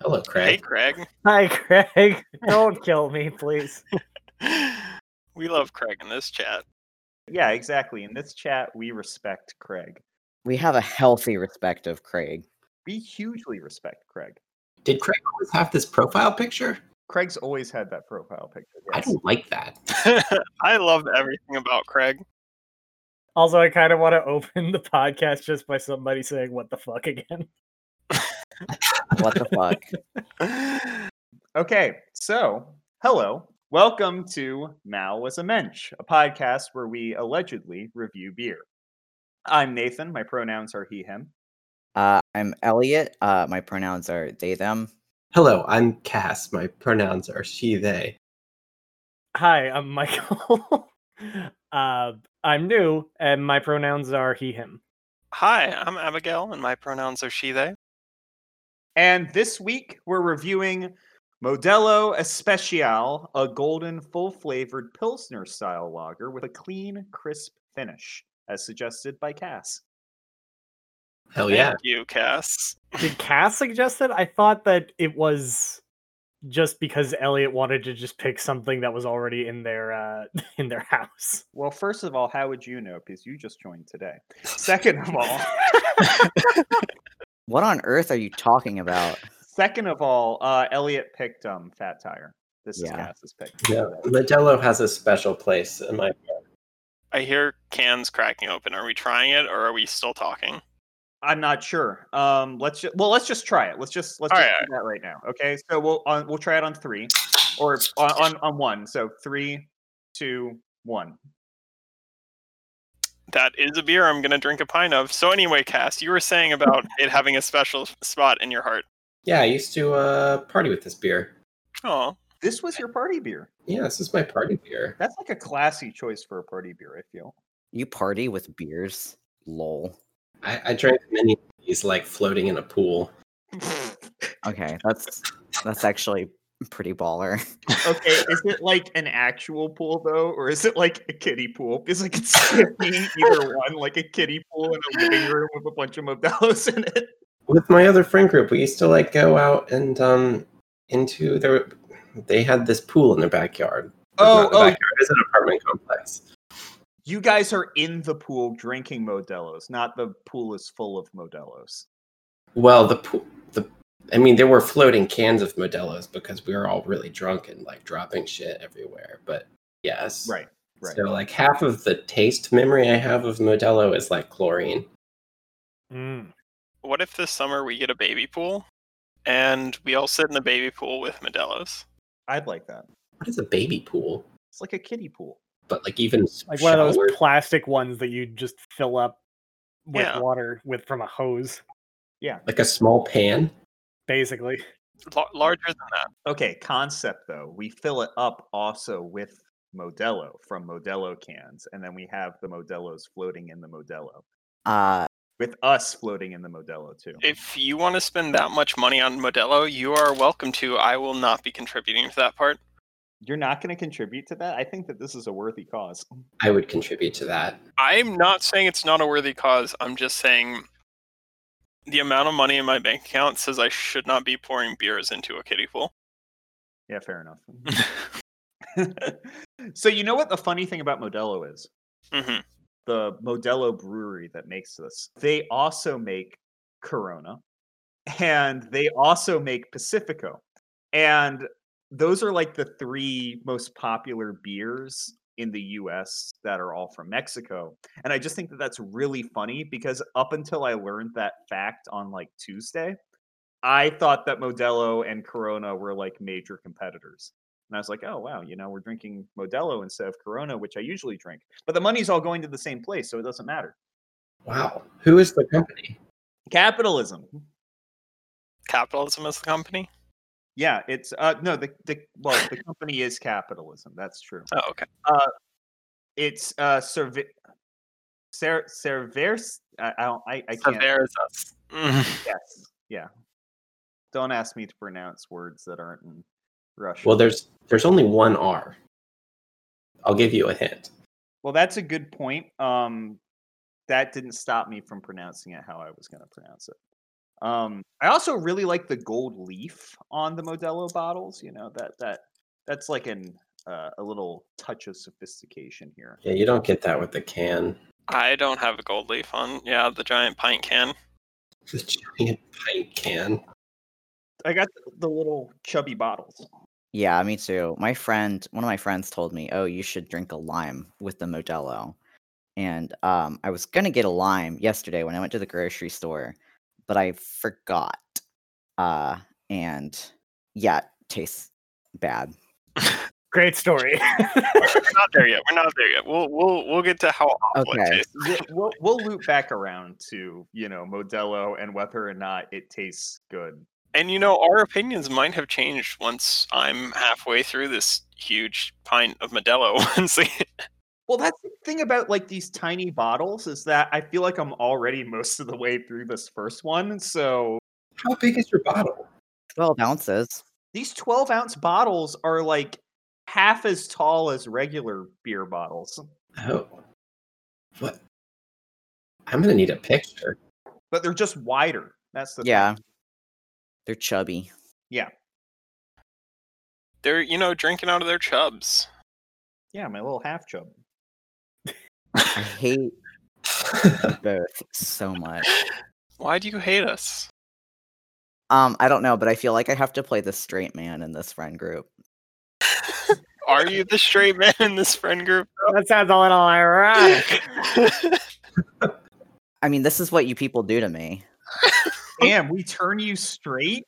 Hello, Hey, Craig. Craig. Hi, Craig. Don't kill me, please. we love Craig in this chat. Yeah, exactly. In this chat, we respect Craig. We have a healthy respect of Craig. We hugely respect Craig. Did Craig always have this profile picture? Craig's always had that profile picture. I don't like that. I love everything about Craig. Also, I kind of want to open the podcast just by somebody saying "What the fuck" again. What the fuck? Okay, so hello. Welcome to Mao was a Mensch, a podcast where we allegedly review beer. I'm Nathan. My pronouns are he, him. Uh, I'm Elliot. Uh, my pronouns are they, them. Hello, I'm Cass. My pronouns are she, they. Hi, I'm Michael. uh, I'm new, and my pronouns are he, him. Hi, I'm Abigail, and my pronouns are she, they. And this week we're reviewing Modelo Especial, a golden, full flavored Pilsner style lager with a clean, crisp finish, as suggested by Cass. Hell yeah. Thank yeah. you, Cass. Did Cass suggest it? I thought that it was just because Elliot wanted to just pick something that was already in their uh, in their house. Well, first of all, how would you know? Because you just joined today. Second of all, What on earth are you talking about? second of all, uh, Elliot picked um Fat Tire. This is Yeah. Cass's pick. Yeah, Modelo has a special place in my I hear cans cracking open. Are we trying it, or are we still talking? I'm not sure. Um, let's just well, let's just try it. Let's just let's All just right, do that right now. Okay, so we'll on, we'll try it on three, or on, on on one. So three, two, one. That is a beer I'm going to drink a pint of. So, anyway, Cass, you were saying about it having a special spot in your heart. Yeah, I used to uh, party with this beer. Oh, This was your party beer. Yeah, this is my party beer. That's like a classy choice for a party beer. I feel. You party with beers? Lol. I, I drank many of these like floating in a pool. Okay, that's that's actually pretty baller. Okay, is it like an actual pool though, or is it like a kiddie pool? Because like it's skipping either one, like a kiddie pool in a living room with a bunch of Modelo's in it. With my other friend group, we used to like go out and um into their they had this pool in their backyard. Oh, Not the oh, backyard, it's an apartment complex. you guys are in the pool drinking Modelo's, not the pool is full of Modelo's. Well, the pool, the I mean, there were floating cans of Modelo's because we were all really drunk and like dropping shit everywhere. But yes, Right, right. So like half of the taste memory I have of Modelo is like chlorine. Mm. what if this summer we get a baby pool and we all sit in the baby pool with Modelo's? I'd like that. What is a baby pool? It's like a kiddie pool. But like even Like one of those plastic ones that you just fill up with Yeah. water with from a hose, Yeah, like a small pan. Basically. L- larger than that. Okay, concept though. We fill it up also with Modelo from Modelo cans, and then we have the Modelo's floating in the Modelo. Uh, With us floating in the Modelo too. If you want to spend that much money on Modelo, you are welcome to. I will not be contributing to that part. You're not going to contribute to that? I think that this is a worthy cause. I would contribute to that. I'm not saying it's not a worthy cause. I'm just saying the amount of money in my bank account says I should not be pouring beers into a kiddie pool. Yeah, fair enough. so you know what the funny thing about Modelo is? hmm The Modelo brewery that makes this. They also make Corona and they also make Pacifico. And those are like the three most popular beers in the US that are all from Mexico. And I just think that that's really funny because up until I learned that fact on like Tuesday, I thought that Modelo and Corona were like major competitors. And I was like, oh, wow, you know, we're drinking Modelo instead of Corona, which I usually drink. But the money's all going to the same place, so it doesn't matter. Wow. Who is the company? Capitalism. Capitalism as the company. Yeah, it's uh no, the the well, the company is capitalism. That's true. Oh, okay. It's uh serv Ser Cervers I I don't I, I can't there's. Mhm. yes. Yeah. Don't ask me to pronounce words that aren't in Russian. Well, there's there's only one R. I'll give you a hint. Well, that's a good point. Um, that didn't stop me from pronouncing it how I was going to pronounce it. Um, I also really like the gold leaf on the Modelo bottles. You know that that that's like an uh, a little touch of sophistication here. Yeah, you don't get that with the can. I don't have a gold leaf on. Yeah, the giant pint can. The giant pint can. I got the, the little chubby bottles. Yeah, me too. My friend, one of my friends told me, "Oh, you should drink a lime with the Modelo." And um, I was gonna get a lime yesterday when I went to the grocery store, but I forgot. Uh, and yeah, tastes bad. Great story. We're not there yet. We're not there yet. We'll we'll we'll get to how awful it tastes. We'll, we'll, we'll loop back around to you know Modelo and whether or not it tastes good. And you know, our opinions might have changed once I'm halfway through this huge pint of Modelo. Once we- Well, that's the thing about like these tiny bottles is that I feel like I'm already most of the way through this first one. So How big is your bottle? Twelve ounces. these 12 ounce bottles are like half as tall as regular beer bottles, Oh. What? I'm gonna need a picture. but they're just wider. That's the Yeah, Thing. they're chubby. Yeah. They're you know drinking out of their chubs. Yeah, my little half chub. I hate both so much. Why do you hate us? Um, I don't know, but I feel like I have to play the straight man in this friend group. Are you the straight man in this friend group? that sounds a little ironic. I mean, this is what you people do to me. Damn, we turn you straight?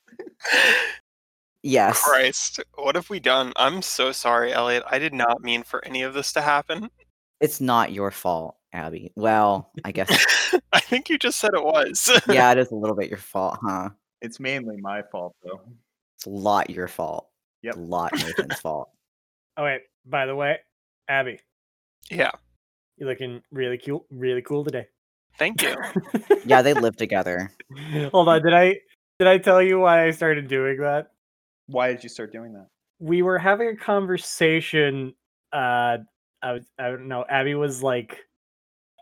Yes. Christ, what have we done? I'm so sorry, Elliot. I did not mean for any of this to happen. It's not your fault, Abby. Well, I guess I think you just said it was. yeah, it is a little bit your fault, huh? It's mainly my fault though. It's a lot your fault. Yep. A lot Nathan's fault. oh wait, by the way, Abby, yeah. you're looking really cool, really cool today. Thank you. Yeah, they live together. Hold on, did I did I tell you why I started doing that? Why did you start doing that? we were having a conversation uh I, was- I don't know abby was like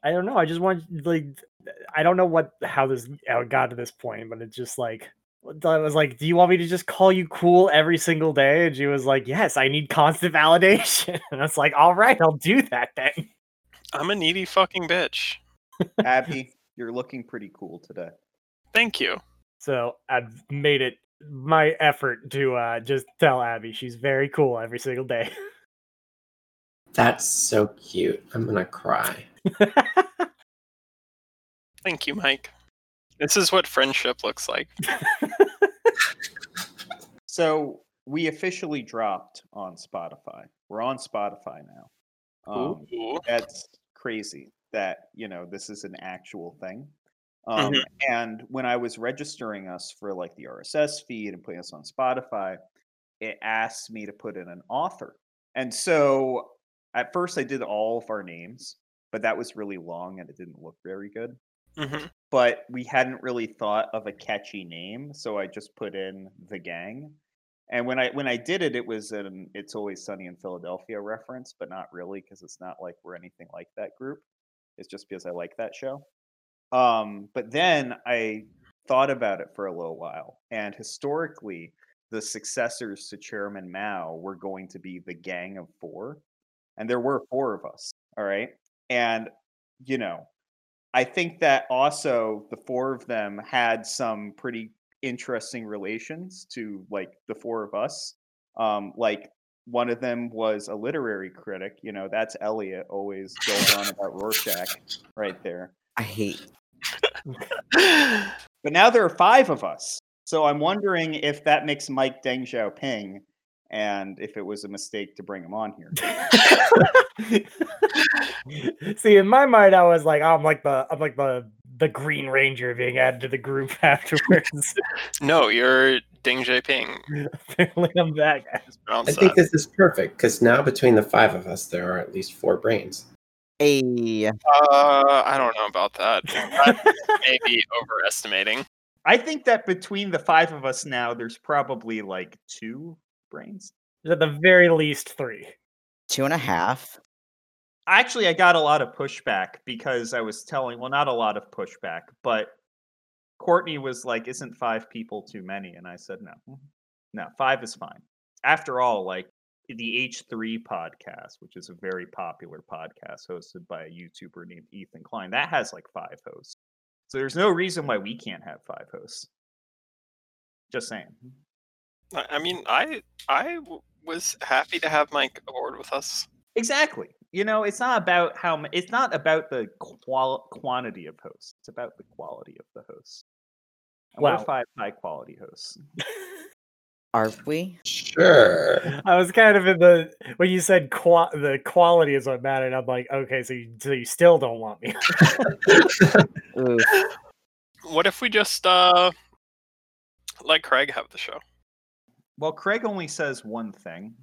i don't know i just want like i don't know what how this how it got to this point but it's just like i was like do you want me to just call you cool every single day and she was like yes i need constant validation and i was like all right i'll do that then I'm a needy fucking bitch. Abby, you're looking pretty cool today. Thank you. so i've made it my effort to uh just tell abby she's very cool every single day That's so cute. I'm gonna cry. Thank you, Mike. This is what friendship looks like. So we officially dropped on Spotify. We're on Spotify now. Um, that's crazy that you know this is an actual thing. Um, And when I was registering us for like the RSS feed and putting us on Spotify, it asked me to put in an author. And so at first I did all of our names, but that was really long and it didn't look very good. hmm But we hadn't really thought of a catchy name, so I just put in the gang. And when I when I did it, it was an "It's Always Sunny in Philadelphia" reference, but not really because it's not like we're anything like that group. It's just because I like that show. Um, but then I thought about it for a little while, and historically, the successors to Chairman Mao were going to be the Gang of Four, and there were four of us. All right, and you know, I think that also the four of them had some pretty interesting relations to like the four of us. Um, like one of them was a literary critic. You know, that's Elliot always going on about Rorschach right there. I hate. But now there are five of us. So I'm wondering if that makes Mike Deng Xiaoping and if it was a mistake to bring him on here. See, in my mind, I was like, I'm like the I'm like the the Green Ranger being added to the group afterwards. No, you're Ding Ping. Apparently, I'm that guy. Just I think this is perfect because now between the five of us, there are at least four brains. A Uh, I don't know about that. maybe overestimating. I think that between the five of us now, there's probably like two brains. At the very least, three. two and a half. Actually, I got a lot of pushback because I was telling, well, not a lot of pushback, but Courtney was like, "Isn't five people too many?" And I said, "No, mm-hmm. no, five is fine." After all, like the H3 podcast, which is a very popular podcast hosted by a YouTuber named Ethan Klein, that has like five hosts. So there's no reason why we can't have five hosts. Just saying. Mm-hmm. I mean, I mean, I I w- was happy to have Mike aboard with us. Exactly. You know, it's not about how ma- it's not about the qual- quantity of hosts. It's about the quality of the hosts. And we're five high quality hosts. Are we? Sure. I was kind of in the when you said qua- the quality is what mattered. I'm like, okay, so you, so you still don't want me. What if we just uh let Craig have the show? Well, Craig only says one thing.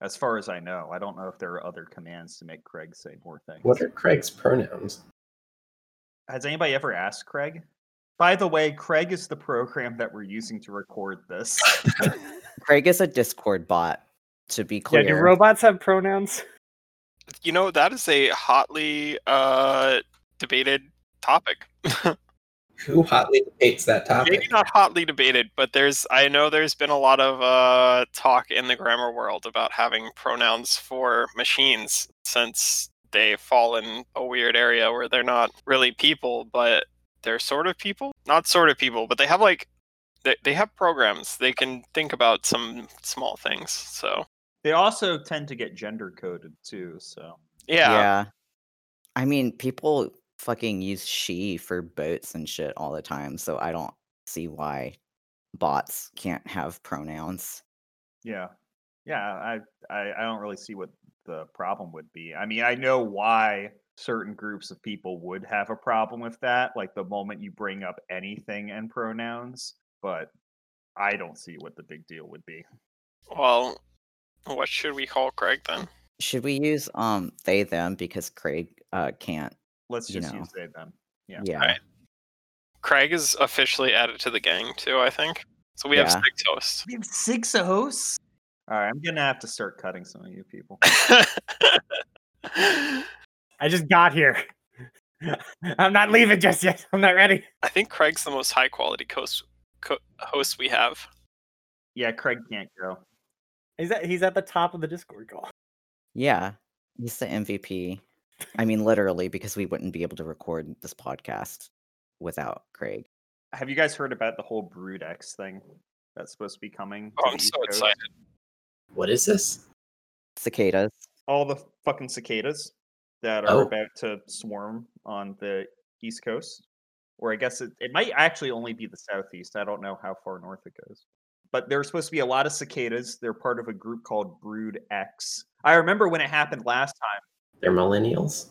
As far as I know, I don't know if there are other commands to make Craig say more things. What are Craig's pronouns? Has anybody ever asked Craig? By the way, Craig is the program that we're using to record this. Craig is a Discord bot. To be clear. yeah, clear, do robots have pronouns? You know, that is a hotly uh debated topic. Who hotly debates that topic? Maybe not hotly debated, but there's I know there's been a lot of uh talk in the grammar world about having pronouns for machines since they fall in a weird area where they're not really people, but they're sort of people. Not sort of people, but they have like they, they have programs. They can think about some small things. So they also tend to get gender coded too, so yeah. yeah. I mean, people fucking use she for boats and shit all the time, so I don't see why bots can't have pronouns. yeah. Yeah, I, I I don't really see what the problem would be. I mean, I know why certain groups of people would have a problem with that, like the moment you bring up anything and pronouns, but I don't see what the big deal would be. Well, what should we call Craig then? Should we use um they them because Craig uh can't? Let's You just know. use they them. Yeah. Yeah. Alright. Craig is officially added to the gang too, I think. So we have six hosts. We have six hosts. All right, I'm gonna have to start cutting some of you people. I just got here. I'm not leaving just yet. I'm not ready. I think Craig's the most high quality host, co- host we have. Yeah, Craig can't go. He's at he's at the top of the Discord call. Yeah. He's the MVP. I mean, literally, because we wouldn't be able to record this podcast without Craig. Have you guys heard about the whole Brood X thing that's supposed to be coming? Oh, I'm so Coast? excited. What is this? Cicadas. All the fucking cicadas that are Oh. about to swarm on the East Coast, or I guess it, it might actually only be the Southeast. I don't know how far north it goes. But there's supposed to be a lot of cicadas. They're part of a group called Brood X. I remember when it happened last time. They're millennials.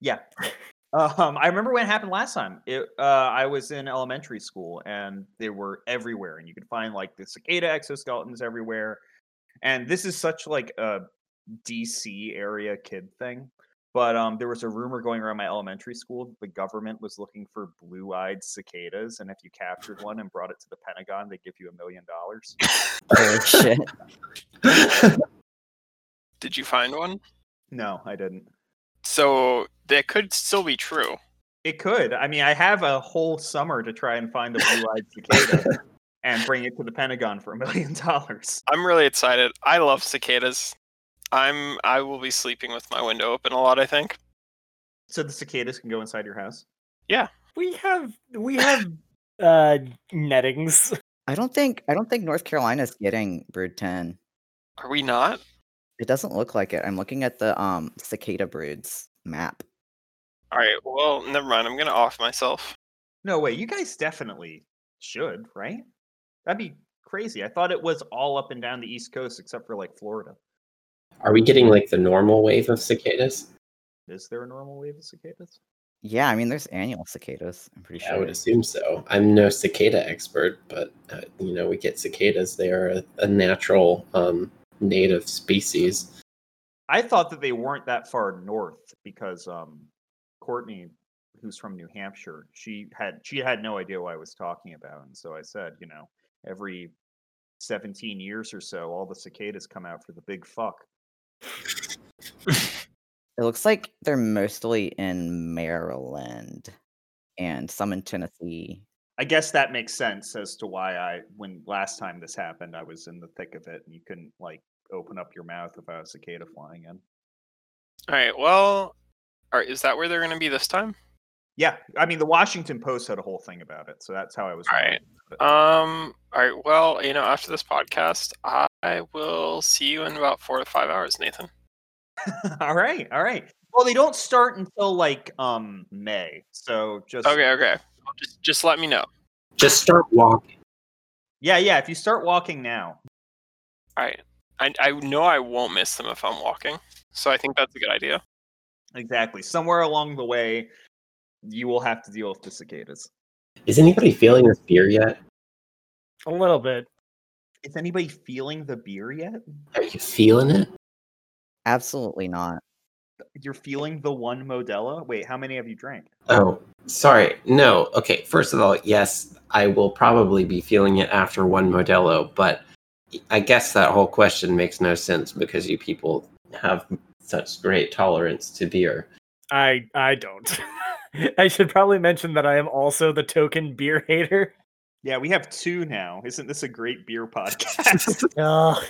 Yeah. Um, I remember when it happened last time. It, uh, I was in elementary school and they were everywhere, and you could find like the cicada exoskeletons everywhere. And this is such like a DC area kid thing. But um, there was a rumor going around my elementary school that the government was looking for blue-eyed cicadas, and if you captured one and brought it to the Pentagon, they'd give you a million dollars. Holy shit. Did you find one? No, I didn't. So that could still be true. It could. I mean, I have a whole summer to try and find a blue-eyed cicada and bring it to the Pentagon for a million dollars. I'm really excited. I love cicadas. I'm I will be sleeping with my window open a lot, I think. So the cicadas can go inside your house. Yeah. We have we have uh nettings. I don't think I don't think North Carolina's getting Brood 10. Are we not? It doesn't look like it. I'm looking at the um cicada broods map. Alright, well, never mind. I'm gonna off myself. No way. You guys definitely should, right? That'd be crazy. I thought it was all up and down the East Coast except for like Florida. Are we getting like the normal wave of cicadas? Is there a normal wave of cicadas? Yeah, I mean there's annual cicadas. I'm pretty I sure. I would assume so. I'm no cicada expert, but uh, you know we get cicadas. They are a, a natural um, native species. I thought that they weren't that far north because um, Courtney, who's from New Hampshire, she had she had no idea what I was talking about, and so I said, you know, every seventeen years or so, all the cicadas come out for the big fuck. It looks like they're mostly in Maryland. and some in Tennessee. I guess that makes sense as to why I, when last time this happened, I was in the thick of it and you couldn't like open up your mouth if I was cicada flying in. All right. Well, are, is that where they're going to be this time? Yeah, I mean the Washington Post had a whole thing about it, so that's how I was. All right. Um. All right. Well, you know, after this podcast, I will see you in about four to five hours, Nathan. all right, all right. Well, they don't start until like um May, so just Okay. Okay. Just just let me know. Just start walking. yeah, yeah. If you start walking now, All right. I I know I won't miss them if I'm walking, so I think that's a good idea. exactly. Somewhere along the way, you will have to deal with the cicadas. Is anybody feeling this beer yet? A little bit. Is anybody feeling the beer yet? Are you feeling it? Absolutely not. You're feeling the one Modelo? Wait, how many have you drank? Oh, sorry. No. Okay. First of all, yes, I will probably be feeling it after one Modelo, but I guess that whole question makes no sense because you people have such great tolerance to beer. I I don't. I should probably mention that I am also the token beer hater. Yeah, we have two now. Isn't this a great beer podcast? Ugh.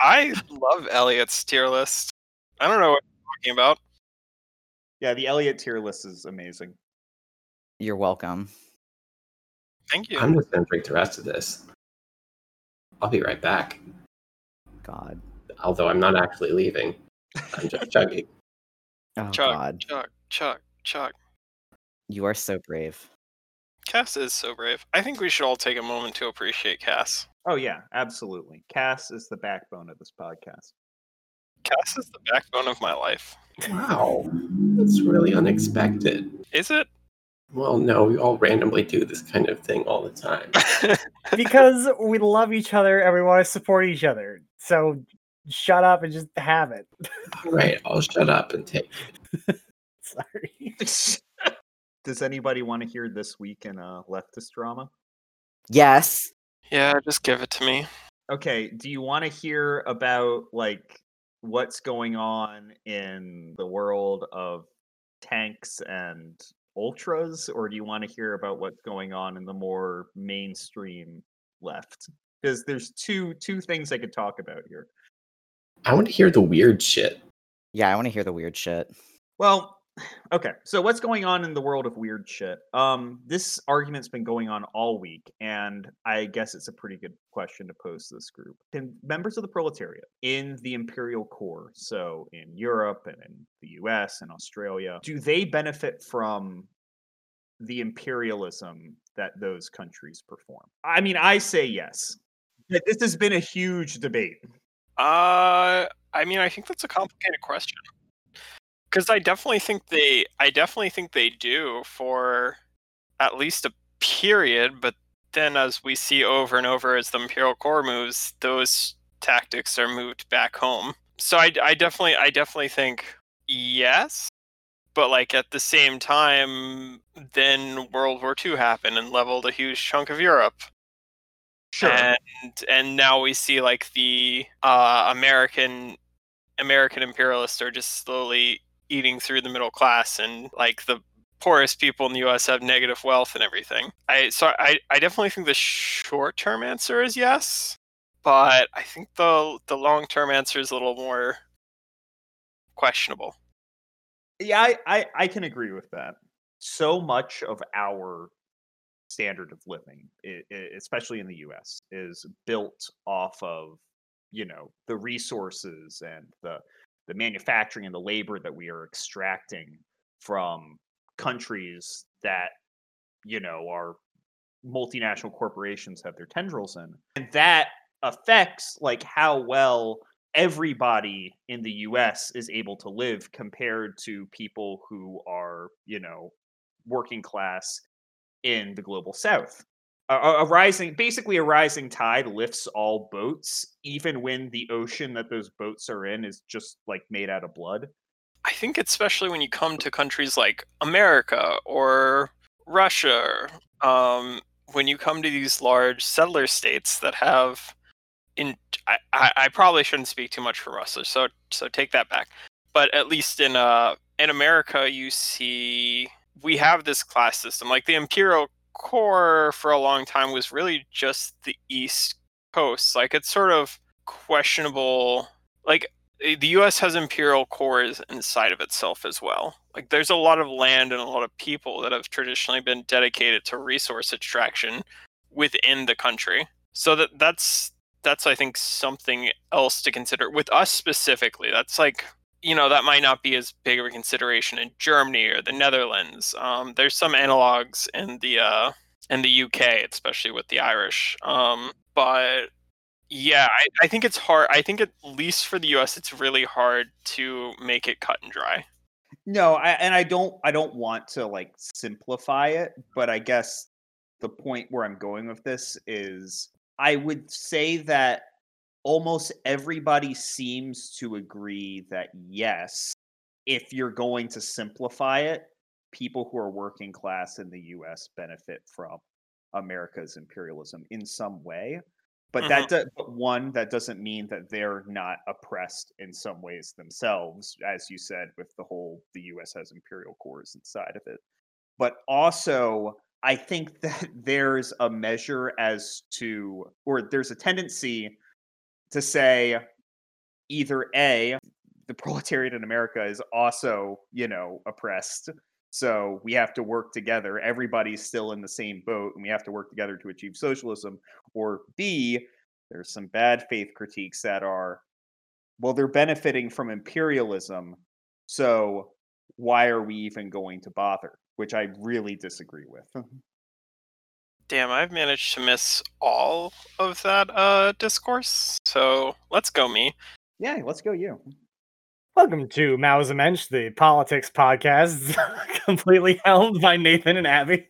I love Elliot's tier list. I don't know what you're talking about. yeah, the Elliot tier list is amazing. You're welcome. Thank you. I'm just going to drink the rest of this. I'll be right back. God. Although I'm not actually leaving. I'm just chugging. Oh Chug, God. Chuck, Chuck, Chuck. You are so brave. Cass is so brave. I think we should all take a moment to appreciate Cass. Oh yeah, absolutely. Cass is the backbone of this podcast. Cass is the backbone of my life. Wow. That's really unexpected. Is it? Well, no, we all randomly do this kind of thing all the time. because we love each other and we want to support each other. So shut up and just have it. All right, I'll shut up and take. It. Sorry. Does anybody want to hear this week in a leftist drama? Yes. yeah, just give it to me. Okay, do you want to hear about like what's going on in the world of tanks and ultras or do you want to hear about what's going on in the more mainstream left? Because there's two two things I could talk about here. I want to hear the weird shit. Yeah, I want to hear the weird shit. Well, okay. So what's going on in the world of weird shit? Um, this argument's been going on all week, and I guess it's a pretty good question to pose to this group. Can members of the proletariat in the imperial core, so in Europe and in the US and Australia, do they benefit from the imperialism that those countries perform? I mean, I say yes. This has been a huge debate. Uh, I mean, I think that's a complicated question because I definitely think they, I definitely think they do for at least a period. But then, as we see over and over as the Imperial Core moves, those tactics are moved back home. So I, I definitely, I definitely think yes. But like at the same time, then World War II happened and leveled a huge chunk of Europe Sure. and and now we see like the uh, American American imperialists are just slowly eating through the middle class, and like the poorest people in the U.S. have negative wealth and everything. I so I I definitely think the short term answer is yes, but I think the the long term answer is a little more questionable. Yeah, I, I, I can agree with that. So much of our standard of living, especially in the US, is built off of, you know, the resources and the the manufacturing and the labor that we are extracting from countries that, you know, are multinational corporations have their tendrils in. And that affects like how well everybody in the US is able to live compared to people who are, you know, working class in the global south. A, a rising, basically, a rising tide lifts all boats, even when the ocean that those boats are in is just like made out of blood. I think especially when you come to countries like America or Russia, um, when you come to these large settler states that have, in I, I, I probably shouldn't speak too much for Russia, so so take that back. But at least in uh in America, you see we have this class system. Like the Imperial Core for a long time was really just the East Coast. Like it's sort of questionable. Like eh, the US has imperial cores inside of itself as well. Like there's a lot of land and a lot of people that have traditionally been dedicated to resource extraction within the country. So that that's that's I think something else to consider with us specifically. That's like you know that might not be as big of a consideration in Germany or the Netherlands. Um, there's some analogs in the uh, in the UK, especially with the Irish. Um, but yeah, I, I think it's hard. I think at least for the US, it's really hard to make it cut and dry. No, I, and I don't I don't want to like simplify it, but I guess the point where I'm going with this is I would say that almost everybody seems to agree that yes, if you're going to simplify it, people who are working class in the US benefit from America's imperialism in some way. But Mhm. that do, but one that doesn't mean that they're not oppressed in some ways themselves, as you said, with the whole the U.S. has imperial cores inside of it. But also, I think that there's a measure as to, or there's a tendency to say either a the proletariat in America is also, you know, oppressed. So we have to work together. Everybody's still in the same boat, and we have to work together to achieve socialism. Or B, there's some bad faith critiques that are, well, they're benefiting from imperialism. So why are we even going to bother? Which I really disagree with. Mm-hmm. Damn, I've managed to miss all of that uh, discourse. So let's go, me. yeah, let's go you. Welcome to Mao's a Mensch, the politics podcast, completely helmed by Nathan and Abby.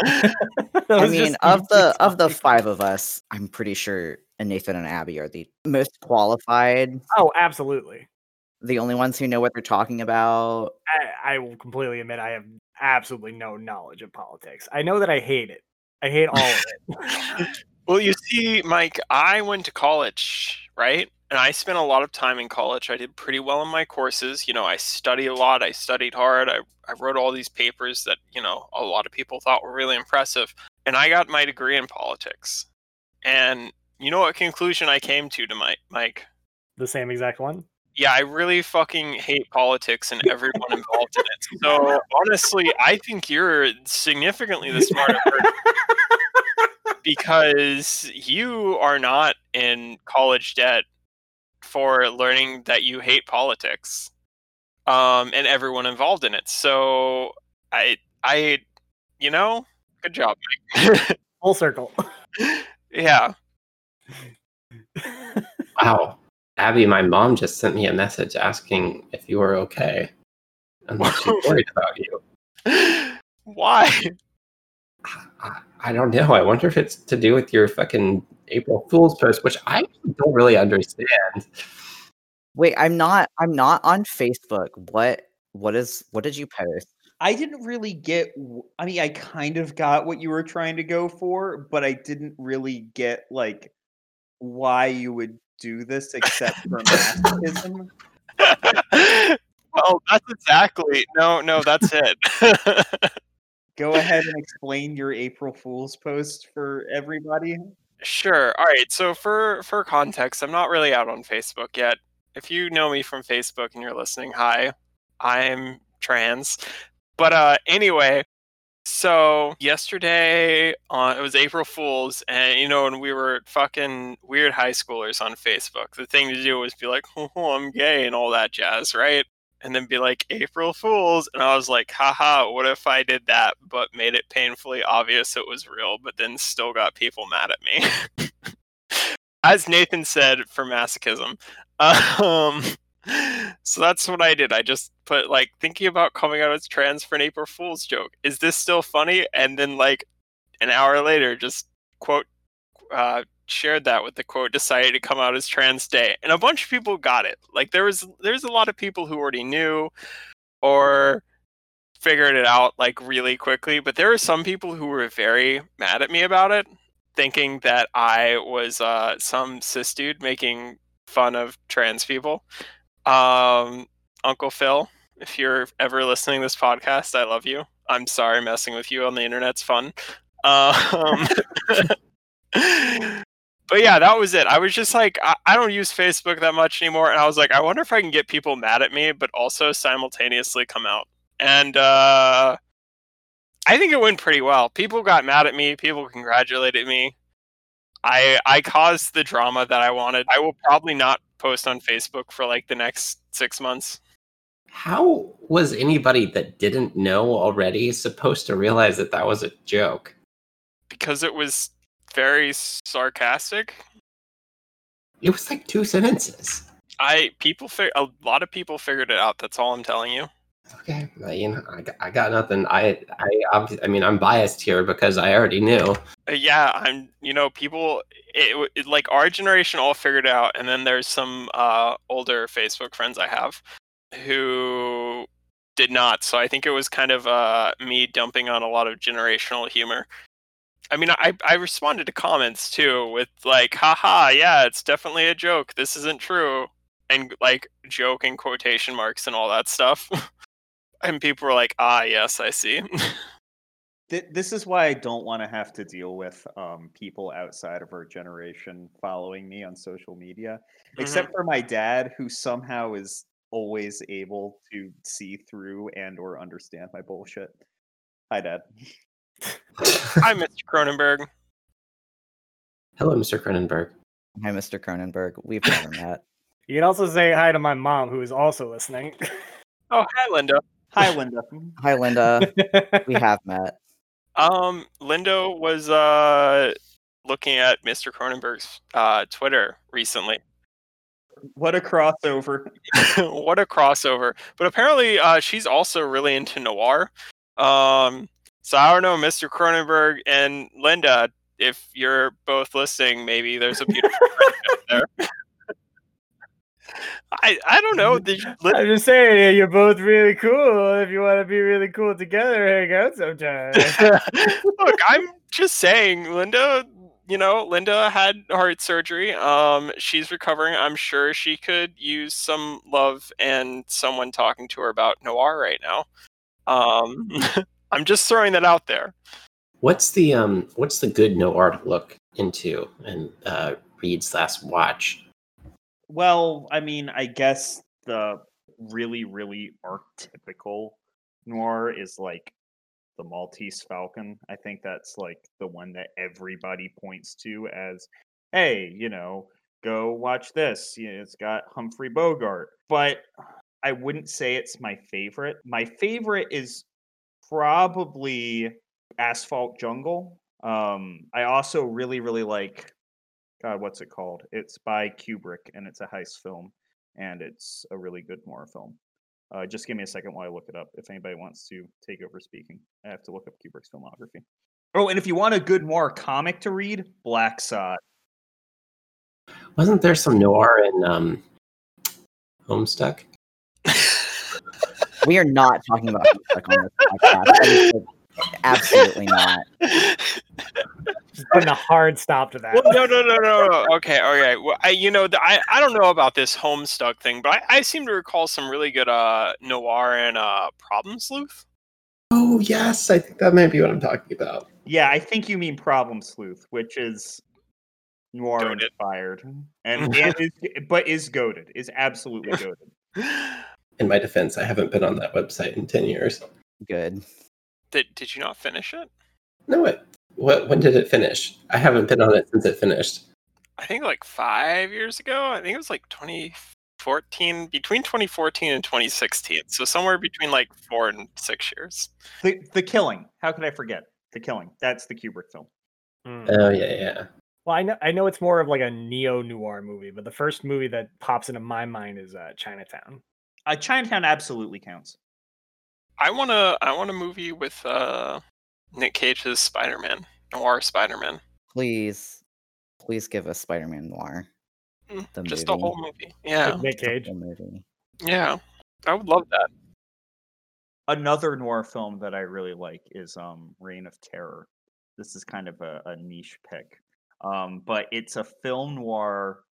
I mean, of easy the of the five of us, I'm pretty sure Nathan and Abby are the most qualified, Oh, absolutely. the only ones who know what they're talking about. I, I will completely admit I have absolutely no knowledge of politics. I know that I hate it. I hate all of it. Well, you see, Mike, I went to college, right? And I spent a lot of time in college. I did pretty well in my courses. You know, I studied a lot. I studied hard. I, I wrote all these papers that, you know, a lot of people thought were really impressive. And I got my degree in politics. And you know what conclusion I came to, to my, Mike? the same exact one. Yeah, I really fucking hate politics and everyone involved in it. So honestly, I think you're significantly the smarter person because you are not in college debt for learning that you hate politics um, and everyone involved in it. So I, I, you know, good job, Full circle. yeah. Wow. Abby, my mom just sent me a message asking if you were okay and that she's worried about you. Why? I, I don't know. I wonder if it's to do with your fucking April Fool's post, which I don't really understand. Wait, I'm not. I'm not on Facebook. What? What is? What did you post? I didn't really get. I mean, I kind of got what you were trying to go for, but I didn't really get like why you would do this except for masochism. well, that's exactly no, no, that's it. Go ahead and explain your April Fool's post for everybody. sure. All right. So for for context, I'm not really out on Facebook yet. If you know me from Facebook and you're listening, hi, I'm trans. But uh, anyway, so yesterday on it was April Fools, and you know, when we were fucking weird high schoolers on Facebook, the thing to do was be like, "Oh, I'm gay" and all that jazz, right? And then be like, "April Fools," and I was like, "Haha, what if I did that, but made it painfully obvious it was real, but then still got people mad at me?" As Nathan said, for masochism. Um, so that's what I did. I just put like thinking about coming out as trans for an April Fool's joke. Is this still funny? And then like an hour later, just quote uh, shared that with the quote decided to come out as trans day, and a bunch of people got it. Like there was there's a lot of people who already knew or figured it out like really quickly, but there were some people who were very mad at me about it, thinking that I was uh, some cis dude making fun of trans people. Um, Uncle Phil, if you're ever listening to this podcast, I love you. I'm sorry messing with you on the internet's fun. Um, but yeah, that was it. I was just like, I, I don't use Facebook that much anymore, and I was like, I wonder if I can get people mad at me, but also simultaneously come out. And uh, I think it went pretty well. People got mad at me. People congratulated me. I I caused the drama that I wanted. I will probably not post on Facebook for like the next six months. How was anybody that didn't know already supposed to realize that that was a joke? because it was very sarcastic. It was like two sentences. I people a lot of people figured it out. That's all I'm telling you. Okay, well, you know, I, got- I got nothing. I, I, I mean, I'm biased here because I already knew. Uh, yeah, I'm. You know, people. It, it like our generation all figured it out, and then there's some uh, older Facebook friends I have who did not. So I think it was kind of uh, me dumping on a lot of generational humor. I mean, I I responded to comments too with like, haha, yeah, it's definitely a joke. This isn't true. And like joke and quotation marks and all that stuff. and people were like, ah, yes, I see. This is why I don't want to have to deal with um, people outside of our generation following me on social media, except for my dad, who somehow is always able to see through and or understand my bullshit. Hi, Dad. Hi, Mr. Cronenberg. Hello, Mr. Cronenberg. Hi, Mr. Cronenberg. We've never met. You can also say hi to my mom, who is also listening. Oh, hi, Linda. Hi, Linda. Hi, Linda. we have met. Um, Linda was uh looking at Mr. Cronenberg's uh Twitter recently. What a crossover. what a crossover! But apparently, uh, she's also really into noir. Um, so I don't know, Mr. Cronenberg and Linda, if you're both listening, maybe there's a beautiful friendship there. I I don't know. Did I'm just saying, you're both really cool. If you want to be really cool together, hang out sometime. Look, I'm just saying, Linda. You know, Linda had heart surgery. Um, she's recovering. I'm sure she could use some love and someone talking to her about noir right now. Um, I'm just throwing that out there. What's the um? What's the good noir to look into and uh, read slash watch? Well, I mean, I guess the really, really archetypical noir is like the Maltese Falcon. I think that's like the one that everybody points to as, hey, you know, go watch this. It's got Humphrey Bogart. But I wouldn't say it's my favorite. My favorite is probably Asphalt Jungle. Um, I also really, really like God, what's it called? It's by Kubrick and it's a heist film and it's a really good noir film. Uh, just give me a second while I look it up. If anybody wants to take over speaking, I have to look up Kubrick's filmography. Oh, and if you want a good noir comic to read, Blacksad. Wasn't there some noir in um, Homestuck? We are not talking about Homestuck on this podcast. That is, like, Absolutely not. Just putting a hard stop to that. Well, no, no, no, no, no. Okay, okay. Well, I, you know, the, I, I don't know about this Homestuck thing, but I, I seem to recall some really good uh noir and uh Problem Sleuth. Oh yes, I think that might be what I'm talking about. Yeah, I think you mean Problem Sleuth, which is noir Goated. inspired, and, and is, but is goaded, is absolutely goaded. In my defense, I haven't been on that website in ten years. Good. Did Did you not finish it? No, what? What? When did it finish? I haven't been on it since it finished. I think like five years ago. I think it was like 2014, between 2014 and 2016. So somewhere between like four and six years. The The Killing. How could I forget The Killing? That's the Kubrick film. Hmm. Oh yeah, yeah. Well, I know I know it's more of like a neo noir movie, but the first movie that pops into my mind is uh, Chinatown. Uh, Chinatown absolutely counts. I want to. I want a movie with uh Nick Cage's Spider Man, noir Spider Man. Please, please give us Spider-Man Noir. The Just movie. a whole movie. Yeah, Nick The Cage. whole movie. yeah. I would love that. Another noir film that I really like is um Reign of Terror. This is kind of a, a niche pick, um, but it's a film noir.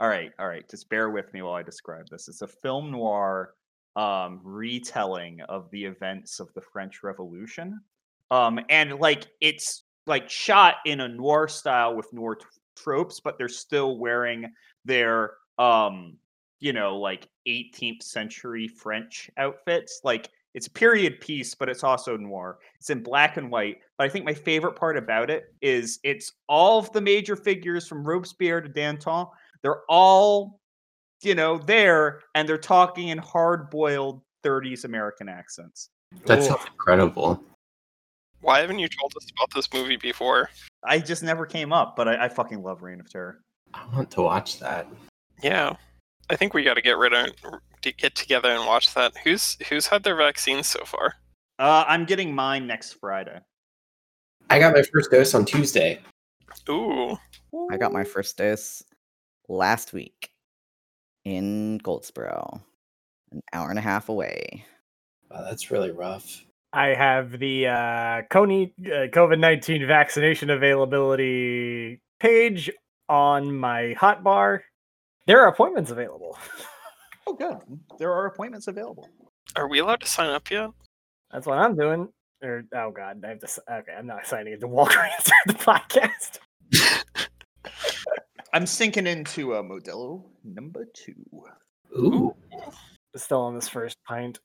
All right, all right. Just bear with me while I describe this. It's a film noir um, retelling of the events of the French Revolution. Um, and like it's like shot in a noir style with noir t- tropes, but they're still wearing their um, you know, like 18th century French outfits. Like it's a period piece, but it's also noir. It's in black and white. But I think my favorite part about it is it's all of the major figures from Robespierre to Danton. They're all, you know, there and they're talking in hard boiled 30s American accents. That sounds incredible. Why haven't you told us about this movie before? I just never came up, but I, I fucking love Reign of Terror. I want to watch that. Yeah, I think we got to get rid of to get together and watch that. Who's who's had their vaccines so far? Uh, I'm getting mine next Friday. I got my first dose on Tuesday. Ooh, I got my first dose last week in Goldsboro, an hour and a half away. Wow, that's really rough. I have the uh, Coney uh, COVID nineteen vaccination availability page on my hotbar. There are appointments available. Oh, good. There are appointments available. are we allowed to sign up yet? That's what I'm doing. Or oh god, I have to. Okay, I'm not signing into Walgreens during the podcast. I'm sinking into a Modelo number two. Ooh, Still on this first pint.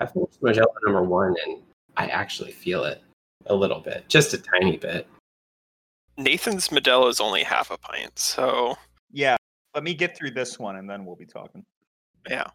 I've finished Modelo number one, and I actually feel it a little bit, just a tiny bit. Nathan's Modelo is only half a pint, so yeah. Let me get through this one, and then we'll be talking. Yeah,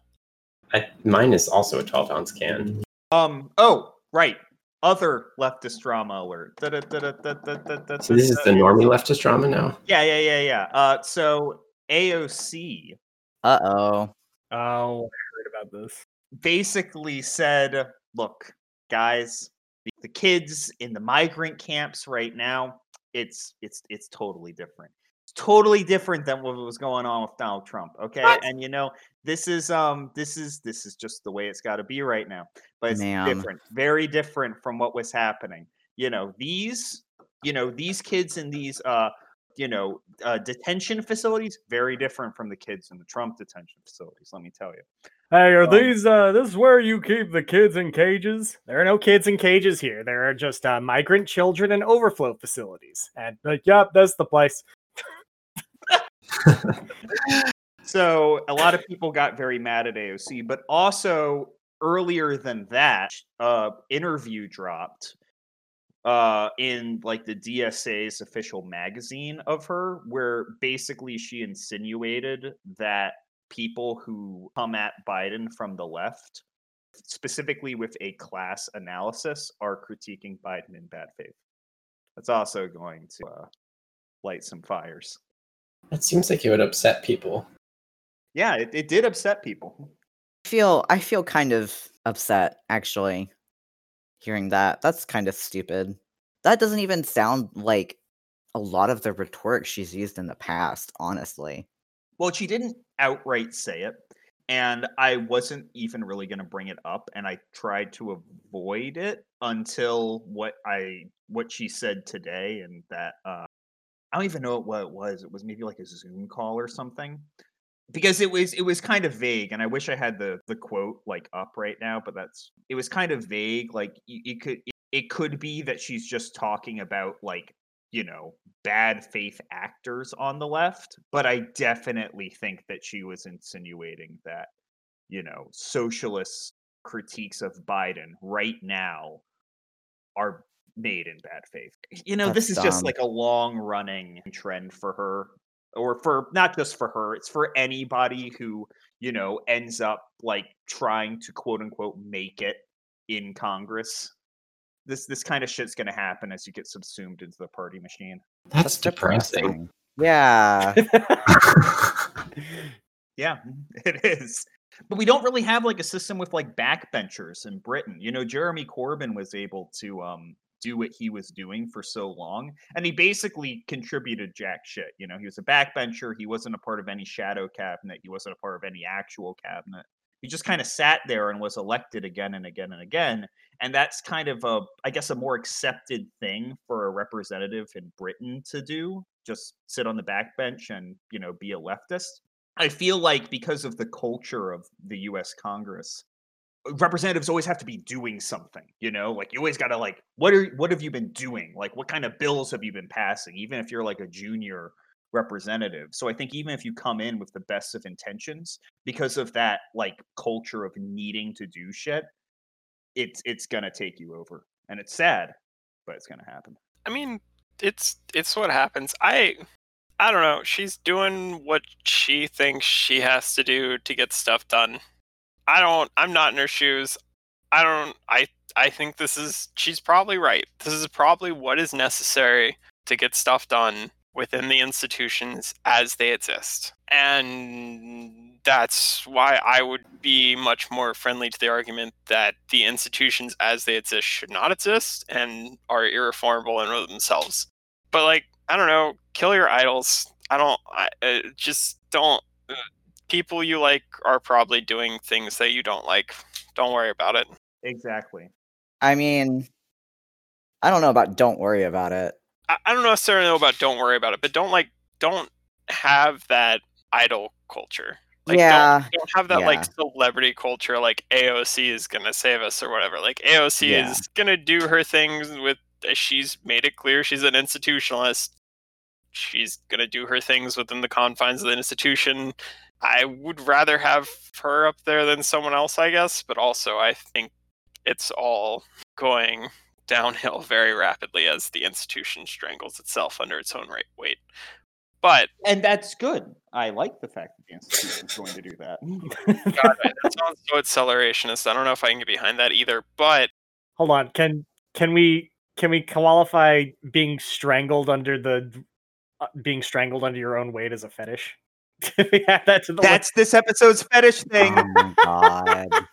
I, mine is also a twelve ounce can. Um. Oh, right. Other leftist drama alert. Da, da, da, so this is the normie leftist drama now. Yeah, yeah, yeah, yeah. Uh, so AOC. Uh oh. Oh, I heard about this basically said, "Look, guys, the, the kids in the migrant camps right now, it's it's it's totally different. It's totally different than what was going on with Donald Trump. Okay, What? and you know this is um this is this is just the way it's got to be right now. But it's different, very different from what was happening. You know these, you know these kids in these uh." You know, uh, detention facilities very different from the kids in the Trump detention facilities. Let me tell you. Hey, are these uh this is where you keep the kids in cages? There are no kids in cages here. There are just uh, migrant children and overflow facilities. And like, yep, that's the place. So a lot of people got very mad at AOC, but also earlier than that, uh, interview dropped uh, in like the DSA's official magazine of her, where basically she insinuated that people who come at Biden from the left, specifically with a class analysis, are critiquing Biden in bad faith. That's also going to uh, light some fires. That seems like it would upset people. Yeah, it, it did upset people. I feel I feel kind of upset actually hearing that. That's kind of stupid. That doesn't even sound like a lot of the rhetoric she's used in the past, honestly. Well, she didn't outright say it, and I wasn't even really going to bring it up, and I tried to avoid it until what I what she said today, and that uh, I don't even know what it was. It was maybe like a Zoom call or something, because it was it was kind of vague, and I wish I had the the quote like up right now, but that's it was kind of vague. Like it could it could be that she's just talking about like you know bad faith actors on the left, but I definitely think that she was insinuating that, you know, socialist critiques of Biden right now are made in bad faith. You know, this is That's just like a long running trend for her, or for not just for her, it's for anybody who, you know, ends up like trying to quote unquote make it in Congress. This this kind of shit's gonna happen as you get subsumed into the party machine. That's, depressing. Yeah. Yeah, it is. But we don't really have like a system with like backbenchers in Britain. You know, Jeremy Corbyn was able to um do what he was doing for so long, and he basically contributed jack shit. You know, he was a backbencher. He wasn't a part of any shadow cabinet. He wasn't a part of any actual cabinet. He just kind of sat there and was elected again and again and again. And that's kind of a, I guess, a more accepted thing for a representative in Britain to do. Just sit on the backbench and you know be a leftist. I feel like because of the culture of the US Congress, representatives always have to be doing something you know like you always got to like what are what have you been doing like what kind of bills have you been passing even if you're like a junior representative so i think even if you come in with the best of intentions because of that like culture of needing to do shit it's it's gonna take you over and it's sad but it's gonna happen I mean, it's it's what happens. I I don't know. She's doing what she thinks she has to do to get stuff done. I don't. I'm not in her shoes. I don't. I I think this is. She's probably right. This is probably what is necessary to get stuff done within the institutions as they exist. And that's why I would be much more friendly to the argument that the institutions as they exist should not exist and are irreformable in themselves. But like, I don't know, kill your idols. I don't. I uh, just don't. Uh, people you like are probably doing things that you don't like. Don't worry about it. exactly I mean, I don't know about don't worry about it. I, don't necessarily know about don't worry about it, but don't like don't have that idol culture. Like Yeah, don't, don't have that like celebrity culture like AOC is gonna save us or whatever. Like AOC Yeah. is gonna do her things with uh, she's made it clear she's an institutionalist. She's gonna do her things within the confines of the institution. I would rather have her up there than someone else, I guess, but also I think it's all going downhill very rapidly as the institution strangles itself under its own right weight. But and that's good i like the fact that the institution is going to do that God, that sounds so accelerationist. I don't know if I can get behind that either. But Hold on. Can can we can we qualify being strangled under the uh, being strangled under your own weight as a fetish? Can we add that to the list? that's this episode's fetish thing Oh my god.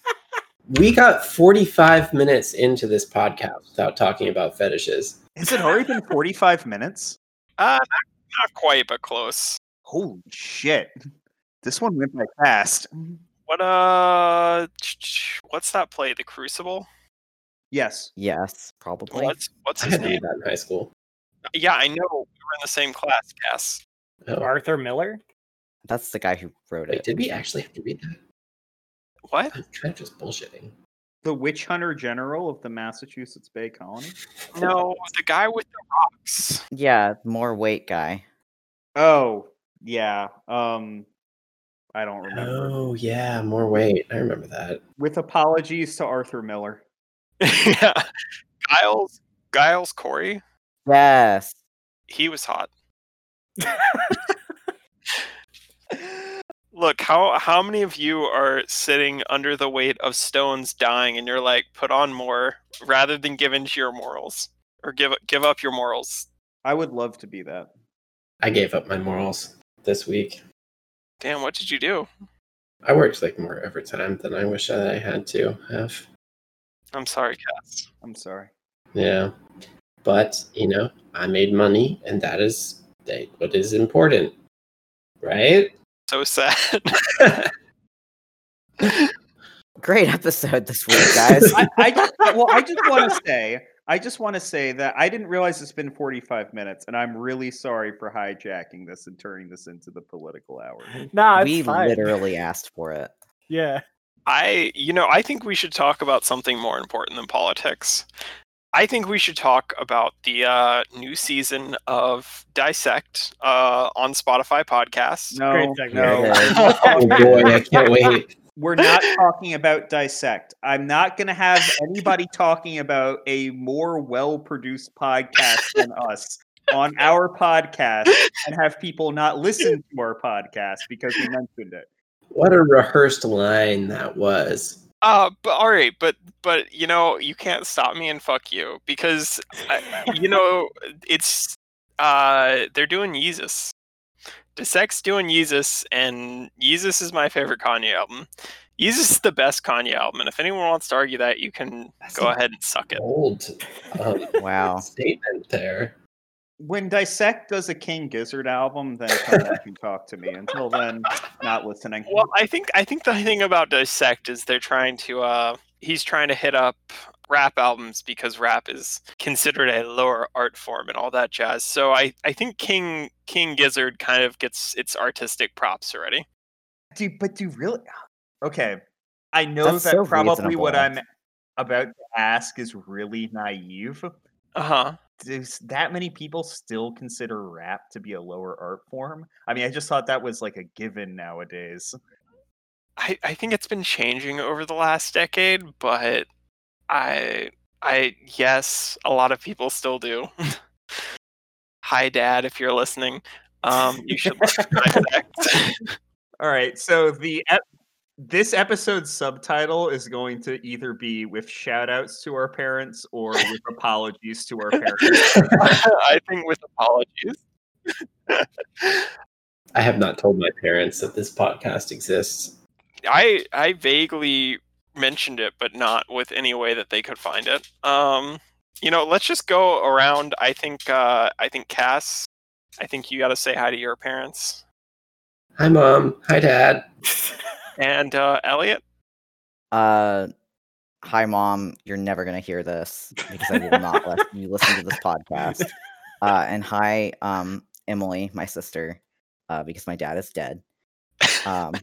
We got 45 minutes into this podcast without talking about fetishes. has it already been 45 minutes uh, not, not quite, but close. holy shit this one went by fast What uh, what's that play? The Crucible. yes Yes, probably. What's what's his had name? that in high school. Yeah, I know. We were in the same class. Cass. Oh, Arthur Miller? That's the guy who wrote wait, it. did we actually have to read that? What? I'm kind of just bullshitting. the witch hunter general of the massachusetts bay colony No, the guy with the rocks. Yeah, more weight guy. oh yeah um i don't remember Oh, yeah, more weight. I remember that. with apologies to arthur miller yeah, Giles. Giles Corey. Yes. He was hot. Look, how how many of you are sitting under the weight of stones dying and you're like, put on more rather than give into your morals or give give up your morals? i would love to be that I gave up my morals this week. Damn, what did you do? I worked like more overtime than I wish that I had to have. I'm sorry, Cass. i'm sorry Yeah. But, you know, I made money and that is that what is important. Right? So sad. Great episode this week, guys. I, I just, well, I just want to say, I just want to say that I didn't realize it's been 45 minutes, and I'm really sorry for hijacking this and turning this into the political hour. Nah, we fine. literally asked for it. Yeah. I, you know, I think we should talk about something more important than politics. I think we should talk about the uh, new season of Dissect uh, on Spotify podcast. No, Great no, Oh boy, I can't wait. we're not talking about dissect. I'm not going to have anybody talking about a more well-produced podcast than us on our podcast, and have people not listen to our podcast because we mentioned it. What a rehearsed line that was. Uh, but all right, but but you know, you can't stop me and fuck you because I, you know it's uh they're doing Yeezus. Dissect's doing Yeezus, and Yeezus is my favorite Kanye album. Yeezus is the best Kanye album, and if anyone wants to argue that, you can That's go ahead and suck it. Bold um, Wow. statement there. When Dissect does a King Gizzard album, then come back and talk to me. Until then, not listening. Well, I think I think the thing about Dissect is they're trying to uh he's trying to hit up rap albums because rap is considered a lower art form and all that jazz. So I I think King King Gizzard kind of gets its artistic props already. do but do really okay I know That's that so probably what. I'm about to ask is really naive. Uh Does that many people still consider rap to be a lower art form? I mean, I just thought that was like a given nowadays. I, I think it's been changing over the last decade, but I I yes, a lot of people still do. Hi, Dad, if you're listening, um, you should listen to my text. All right, so the this episode's subtitle is going to either be with shout outs to our parents or with apologies to our parents. I think with apologies. I have not told my parents that this podcast exists. I I vaguely mentioned it, but not with any way that they could find it. Um, you know, let's just go around. I think uh, I think Cass. I think you got to say hi to your parents Hi, mom. Hi, dad. and uh, Elliot. Uh, hi, mom. You're never gonna hear this because I will not let you listen to this podcast. Uh, and hi, um, Emily, my sister, uh, because my dad is dead. Um,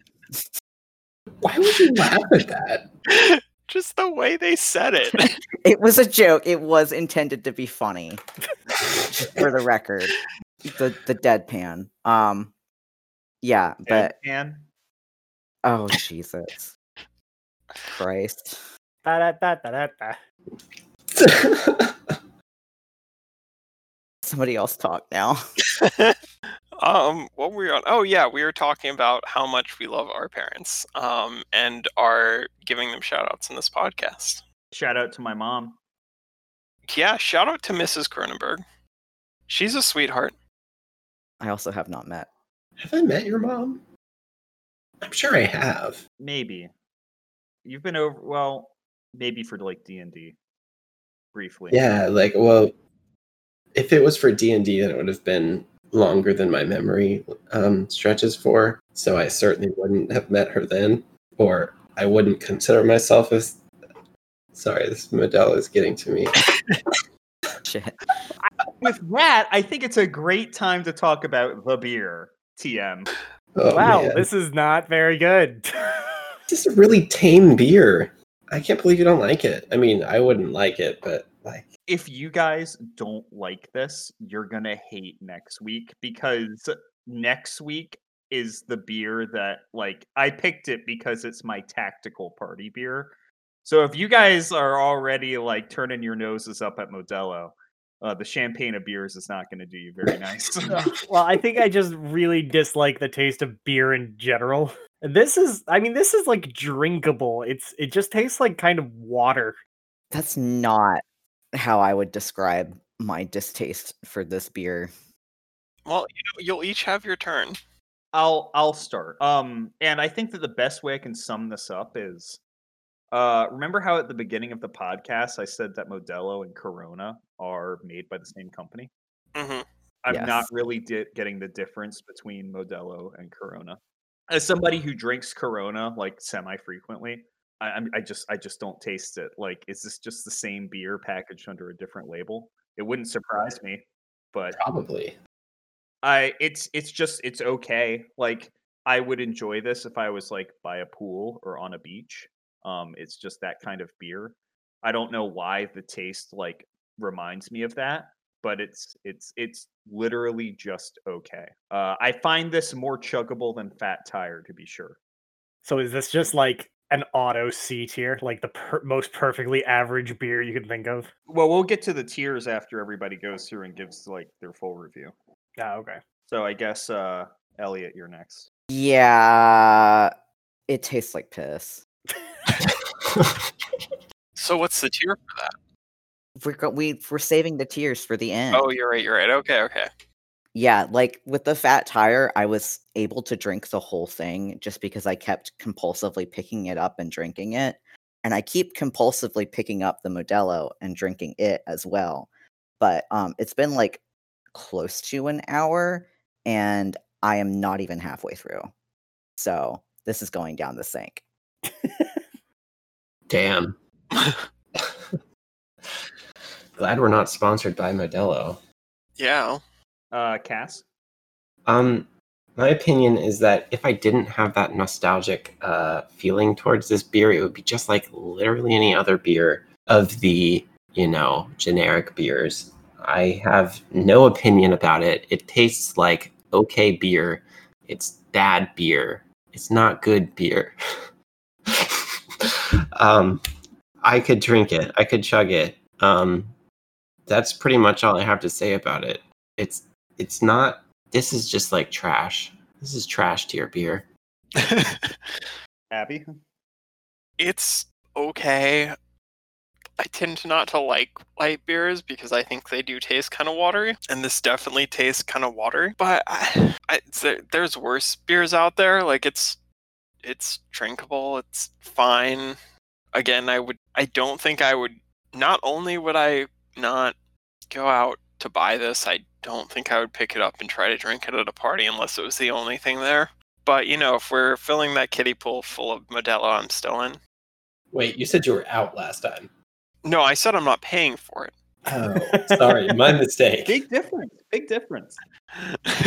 Why would you laugh at that? just the way they said it. it was a joke. It was intended to be funny, for the record. The the deadpan. Um, yeah, but and oh Jesus Christ. Somebody else talk now. um, what were we on? Oh yeah, we were talking about how much we love our parents. Um, and are giving them shout outs in this podcast. shout out to my mom. Yeah, shout out to Mrs. Cronenberg. She's a sweetheart. I also have not met. have I met your mom? I'm sure I have. Maybe you've been over. Well, maybe for like D and D, briefly. Yeah, like well, if it was for D and D, then it would have been longer than my memory um, stretches for. So I certainly wouldn't have met her then, or I wouldn't consider myself as. Sorry, this Modelo is getting to me. Shit. With that, I think it's a great time to talk about the beer. TM. Oh, wow, man. this is not very good. This is a really tame beer. I can't believe you don't like it. I mean, I wouldn't like it, but like, If you guys don't like this, you're gonna hate next week because next week is the beer that like I picked it because it's my tactical party beer. So if you guys are already like turning your noses up at Modelo, uh, the champagne of beers is not going to do you very nice. well, I think I just really dislike the taste of beer in general. This is, I mean, this is like drinkable. It's, it just tastes like kind of water. That's not how I would describe my distaste for this beer. Well, you know, you'll each have your turn. I'll I'll start. Um, and I think that the best way I can sum this up is, uh, remember how at the beginning of the podcast I said that Modelo and Corona are made by the same company. hmm I'm not really di- getting the difference between Modelo and Corona. As somebody who drinks Corona like semi frequently, I, I just I just don't taste it. Like, is this just the same beer packaged under a different label? It wouldn't surprise me, but probably. I it's it's just it's okay. Like I would enjoy this if I was like by a pool or on a beach. Um it's just that kind of beer. I don't know why the taste like reminds me of that, but it's it's it's literally just okay. Uh I find this more chuggable than Fat Tire to be sure. So is this just like an auto C tier, like the per- most perfectly average beer you can think of? Well, we'll get to the tiers after everybody goes through and gives like their full review. Ah, okay. So I guess uh Elliot, you're next. Yeah, it tastes like piss. So what's the tier for that? We're go- we we're saving the tears for the end. Oh, you're right. You're right. Okay. Okay. Yeah, like with the fat tire, I was able to drink the whole thing just because I kept compulsively picking it up and drinking it. And I keep compulsively picking up the Modelo and drinking it as well. But um it's been like close to an hour and I am not even halfway through. So this is going down the sink. Damn. Glad we're not sponsored by Modelo. Yeah. Uh Cass. Um, My opinion is that if I didn't have that nostalgic uh, feeling towards this beer, it would be just like literally any other beer of the, you know, generic beers. I have no opinion about it. It tastes like okay beer. It's bad beer. It's not good beer. um, I could drink it. I could chug it. Um, that's pretty much all I have to say about it. It's it's not this is just like trash. This is trash tier beer. Abby? it's okay. I tend to not to like light beers because I think they do taste kind of watery, and this definitely tastes kind of watery. But I, I, there's worse beers out there. Like it's, it's drinkable. It's fine. Again, I would. I don't think I would. Not only would I not go out to buy this, I don't think I would pick it up and try to drink it at a party unless it was the only thing there. But you know, if we're filling that kiddie pool full of Modelo, I'm still in. Wait, you said you were out last time. No, I said I'm not paying for it. Oh, sorry, my mistake. Big difference. Big difference.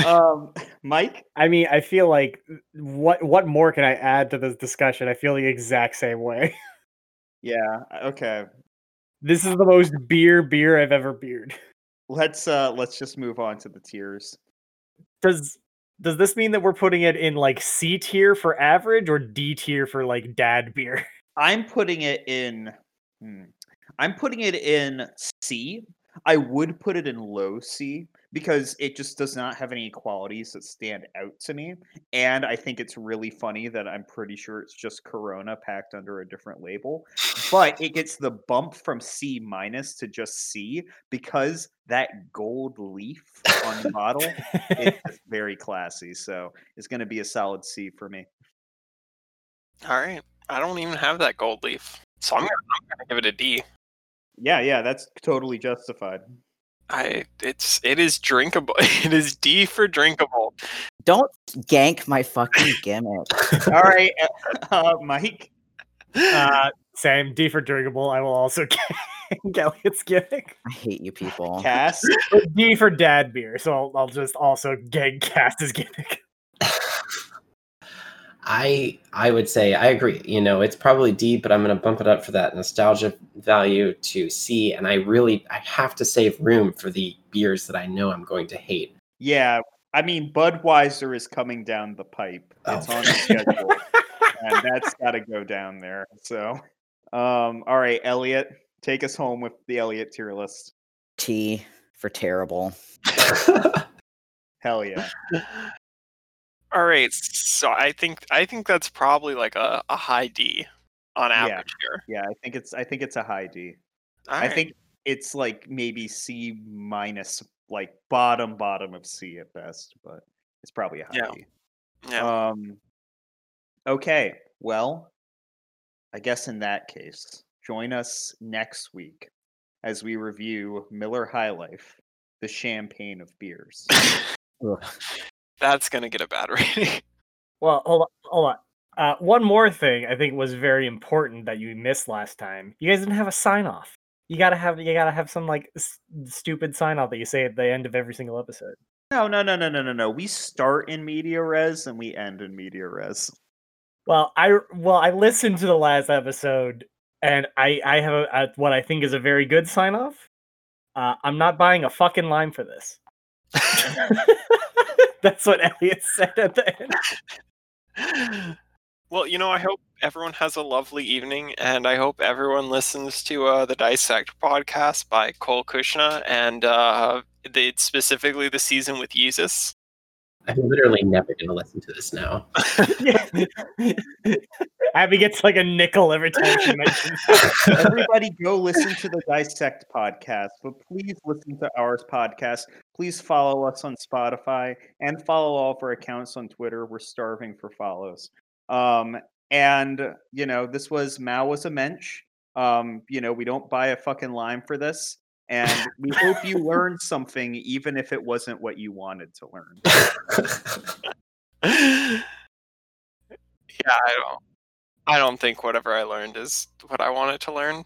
Um, Mike? I mean, I feel like what what more can I add to this discussion? I feel the exact same way. Yeah, okay. This is the most beer beer I've ever beered. Let's uh let's just move on to the tiers. Does does this mean that we're putting it in like C tier for average or D tier for like dad beer? I'm putting it in hmm, I'm putting it in C. I would put it in low C because it just does not have any qualities that stand out to me. And I think it's really funny that I'm pretty sure it's just Corona packed under a different label. But it gets the bump from C minus to just C because that gold leaf on the bottle it's very classy. So it's going to be a solid C for me. All right, I don't even have that gold leaf, so I'm gonna, I'm gonna give it a D. Yeah, yeah, that's totally justified. I it's it is drinkable. It is D for drinkable. Don't gank my fucking gimmick. All right, uh, Mike. Uh, same D for drinkable. I will also get Elliot's gimmick. I hate you people. Cass. D for dad beer. So I'll, I'll just also get Cass's gimmick. I I would say I agree. You know, it's probably D, but I'm going to bump it up for that nostalgia value to C. And I really I have to save room for the beers that I know I'm going to hate. Yeah, I mean Budweiser is coming down the pipe. It's Oh. on the schedule, and that's got to go down there. So, um, all right, Elliot, take us home with the Elliot tier list. T for terrible. Hell yeah. All right, so I think I think that's probably like a, a high D on Yeah. average here. Yeah, I think it's I think it's a high D. All I right. think it's like maybe C minus, like bottom bottom of C at best, but it's probably a high Yeah. D. yeah. Um. Okay. Well, I guess in that case, join us next week as we review Miller High Life, the champagne of beers. Ugh. that's gonna get a bad rating. Well, hold on, hold on. Uh, one more thing I think was very important that you missed last time. You guys didn't have a sign off. You gotta have you gotta have some like s- stupid sign off that you say at the end of every single episode. no, no, no, no, no, no, no. We start in media res and we end in media res. Well, I well I listened to the last episode and I I have a, a, what I think is a very good sign off. Uh, I'm not buying a fucking lime for this. That's what Elliot said at the end. well, you know, I hope everyone has a lovely evening, and I hope everyone listens to uh, the Dissect podcast by Cole Cuchna and uh, the, specifically the season with Yeezus. I'm literally never going to listen to this now. Abby gets like a nickel every time she mentions. Everybody go listen to the Dissect podcast, but please listen to ours podcast. Please follow us on Spotify and follow all of our accounts on Twitter. We're starving for follows. Um, and you know, this was Mao was a mensch. Um, you know, we don't buy a fucking lime for this. And we hope you learned something, even if it wasn't what you wanted to learn. yeah, I don't. I don't think whatever I learned is what I wanted to learn,